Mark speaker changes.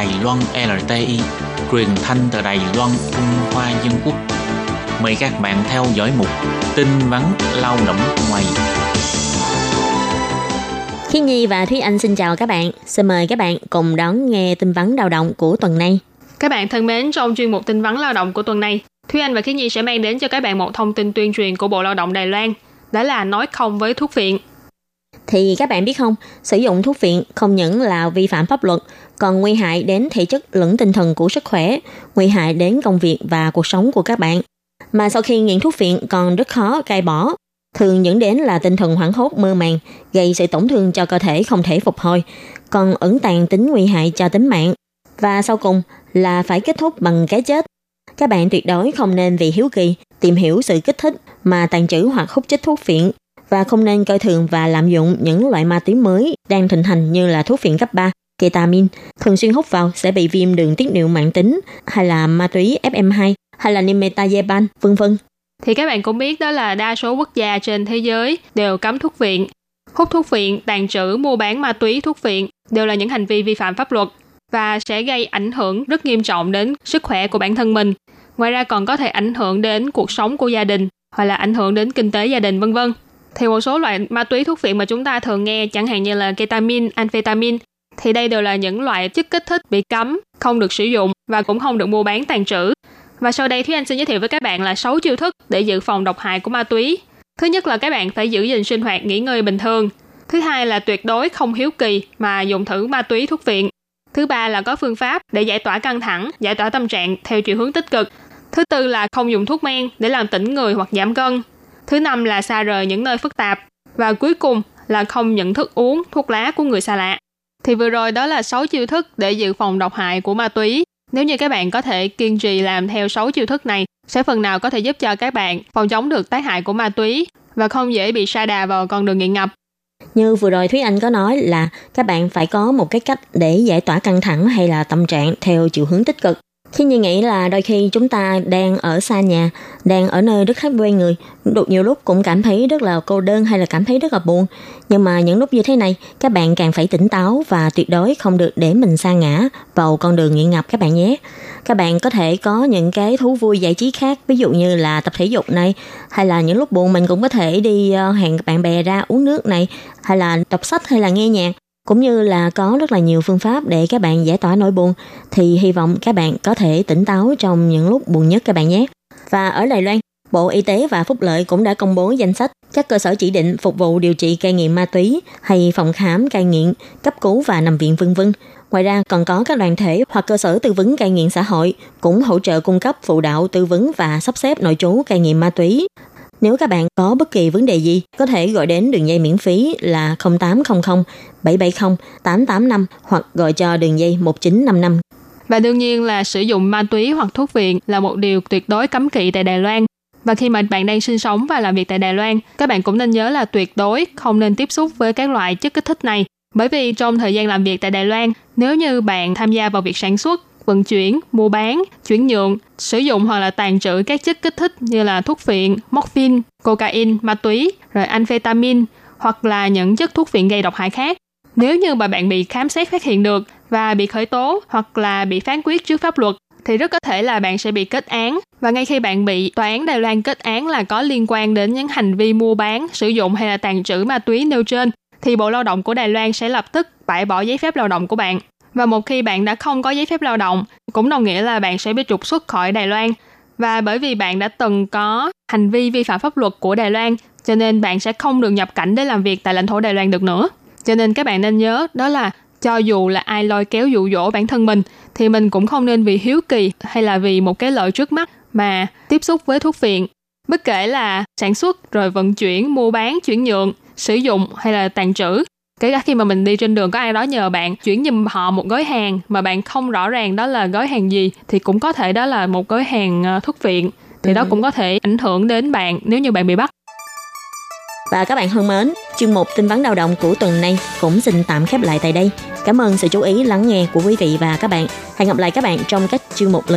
Speaker 1: Đài Loan LTI, truyền thanh từ Đài Loan, Trung Hoa Dân Quốc. Mời các bạn theo dõi mục tin vắn lao động ngoài.
Speaker 2: Khi Nhi và Thúy Anh xin chào các bạn. Xin mời các bạn cùng đón nghe tin vắn lao động của tuần này.
Speaker 3: Các bạn thân mến, trong chuyên mục tin vắn lao động của tuần này, Thúy Anh và Khiết Nhi sẽ mang đến cho các bạn một thông tin tuyên truyền của Bộ Lao động Đài Loan, đó là nói không với thuốc viện.
Speaker 2: Thì các bạn biết không, sử dụng thuốc phiện không những là vi phạm pháp luật, còn nguy hại đến thể chất lẫn tinh thần của sức khỏe, nguy hại đến công việc và cuộc sống của các bạn. Mà sau khi nghiện thuốc phiện còn rất khó cai bỏ, thường dẫn đến là tinh thần hoảng hốt mơ màng, gây sự tổn thương cho cơ thể không thể phục hồi, còn ẩn tàng tính nguy hại cho tính mạng. Và sau cùng là phải kết thúc bằng cái chết. Các bạn tuyệt đối không nên vì hiếu kỳ, tìm hiểu sự kích thích mà tàn trữ hoặc hút chích thuốc phiện và không nên coi thường và lạm dụng những loại ma túy mới đang thịnh hành như là thuốc phiện cấp 3, ketamin, thường xuyên hút vào sẽ bị viêm đường tiết niệu mạng tính hay là ma túy FM2 hay là nimetazepam, vân vân.
Speaker 3: Thì các bạn cũng biết đó là đa số quốc gia trên thế giới đều cấm thuốc viện. Hút thuốc viện, tàn trữ, mua bán ma túy thuốc viện đều là những hành vi vi phạm pháp luật và sẽ gây ảnh hưởng rất nghiêm trọng đến sức khỏe của bản thân mình. Ngoài ra còn có thể ảnh hưởng đến cuộc sống của gia đình hoặc là ảnh hưởng đến kinh tế gia đình vân vân. Thì một số loại ma túy thuốc phiện mà chúng ta thường nghe chẳng hạn như là ketamin, amphetamine thì đây đều là những loại chất kích thích bị cấm, không được sử dụng và cũng không được mua bán tàn trữ. Và sau đây Thúy Anh xin giới thiệu với các bạn là 6 chiêu thức để dự phòng độc hại của ma túy. Thứ nhất là các bạn phải giữ gìn sinh hoạt nghỉ ngơi bình thường. Thứ hai là tuyệt đối không hiếu kỳ mà dùng thử ma túy thuốc phiện Thứ ba là có phương pháp để giải tỏa căng thẳng, giải tỏa tâm trạng theo chiều hướng tích cực. Thứ tư là không dùng thuốc men để làm tỉnh người hoặc giảm cân. Thứ năm là xa rời những nơi phức tạp. Và cuối cùng là không nhận thức uống thuốc lá của người xa lạ. Thì vừa rồi đó là 6 chiêu thức để dự phòng độc hại của ma túy. Nếu như các bạn có thể kiên trì làm theo 6 chiêu thức này, sẽ phần nào có thể giúp cho các bạn phòng chống được tác hại của ma túy và không dễ bị sa đà vào con đường nghiện ngập.
Speaker 2: Như vừa rồi Thúy Anh có nói là các bạn phải có một cái cách để giải tỏa căng thẳng hay là tâm trạng theo chiều hướng tích cực. Khi như nghĩ là đôi khi chúng ta đang ở xa nhà, đang ở nơi rất khác quen người, đột nhiều lúc cũng cảm thấy rất là cô đơn hay là cảm thấy rất là buồn. Nhưng mà những lúc như thế này, các bạn càng phải tỉnh táo và tuyệt đối không được để mình sa ngã vào con đường nghiện ngập các bạn nhé. Các bạn có thể có những cái thú vui giải trí khác, ví dụ như là tập thể dục này, hay là những lúc buồn mình cũng có thể đi ờ, hẹn bạn bè ra uống nước này, hay là đọc sách hay là nghe nhạc cũng như là có rất là nhiều phương pháp để các bạn giải tỏa nỗi buồn thì hy vọng các bạn có thể tỉnh táo trong những lúc buồn nhất các bạn nhé. Và ở Đài Loan, Bộ Y tế và Phúc lợi cũng đã công bố danh sách các cơ sở chỉ định phục vụ điều trị cai nghiện ma túy hay phòng khám cai nghiện, cấp cứu và nằm viện vân vân. Ngoài ra còn có các đoàn thể hoặc cơ sở tư vấn cai nghiện xã hội cũng hỗ trợ cung cấp phụ đạo tư vấn và sắp xếp nội trú cai nghiện ma túy nếu các bạn có bất kỳ vấn đề gì, có thể gọi đến đường dây miễn phí là 0800 770 885 hoặc gọi cho đường dây 1955.
Speaker 3: Và đương nhiên là sử dụng ma túy hoặc thuốc viện là một điều tuyệt đối cấm kỵ tại Đài Loan. Và khi mà bạn đang sinh sống và làm việc tại Đài Loan, các bạn cũng nên nhớ là tuyệt đối không nên tiếp xúc với các loại chất kích thích này. Bởi vì trong thời gian làm việc tại Đài Loan, nếu như bạn tham gia vào việc sản xuất vận chuyển, mua bán, chuyển nhượng, sử dụng hoặc là tàn trữ các chất kích thích như là thuốc phiện, morphine, cocaine, ma túy, rồi amphetamine hoặc là những chất thuốc phiện gây độc hại khác. Nếu như mà bạn bị khám xét phát hiện được và bị khởi tố hoặc là bị phán quyết trước pháp luật thì rất có thể là bạn sẽ bị kết án và ngay khi bạn bị tòa án Đài Loan kết án là có liên quan đến những hành vi mua bán, sử dụng hay là tàn trữ ma túy nêu trên thì Bộ Lao động của Đài Loan sẽ lập tức bãi bỏ giấy phép lao động của bạn. Và một khi bạn đã không có giấy phép lao động, cũng đồng nghĩa là bạn sẽ bị trục xuất khỏi Đài Loan. Và bởi vì bạn đã từng có hành vi vi phạm pháp luật của Đài Loan, cho nên bạn sẽ không được nhập cảnh để làm việc tại lãnh thổ Đài Loan được nữa. Cho nên các bạn nên nhớ đó là cho dù là ai lôi kéo dụ dỗ bản thân mình thì mình cũng không nên vì hiếu kỳ hay là vì một cái lợi trước mắt mà tiếp xúc với thuốc phiện. Bất kể là sản xuất rồi vận chuyển, mua bán, chuyển nhượng, sử dụng hay là tàn trữ kể cả khi mà mình đi trên đường có ai đó nhờ bạn chuyển giùm họ một gói hàng mà bạn không rõ ràng đó là gói hàng gì thì cũng có thể đó là một gói hàng ờ, thuốc viện thì ừ. đó cũng có thể ảnh hưởng đến bạn nếu như bạn bị bắt
Speaker 2: và các bạn thân mến, chương mục tin vắn lao động của tuần này cũng xin tạm khép lại tại đây. Cảm ơn sự chú ý lắng nghe của quý vị và các bạn. Hẹn gặp lại các bạn trong các chương mục lần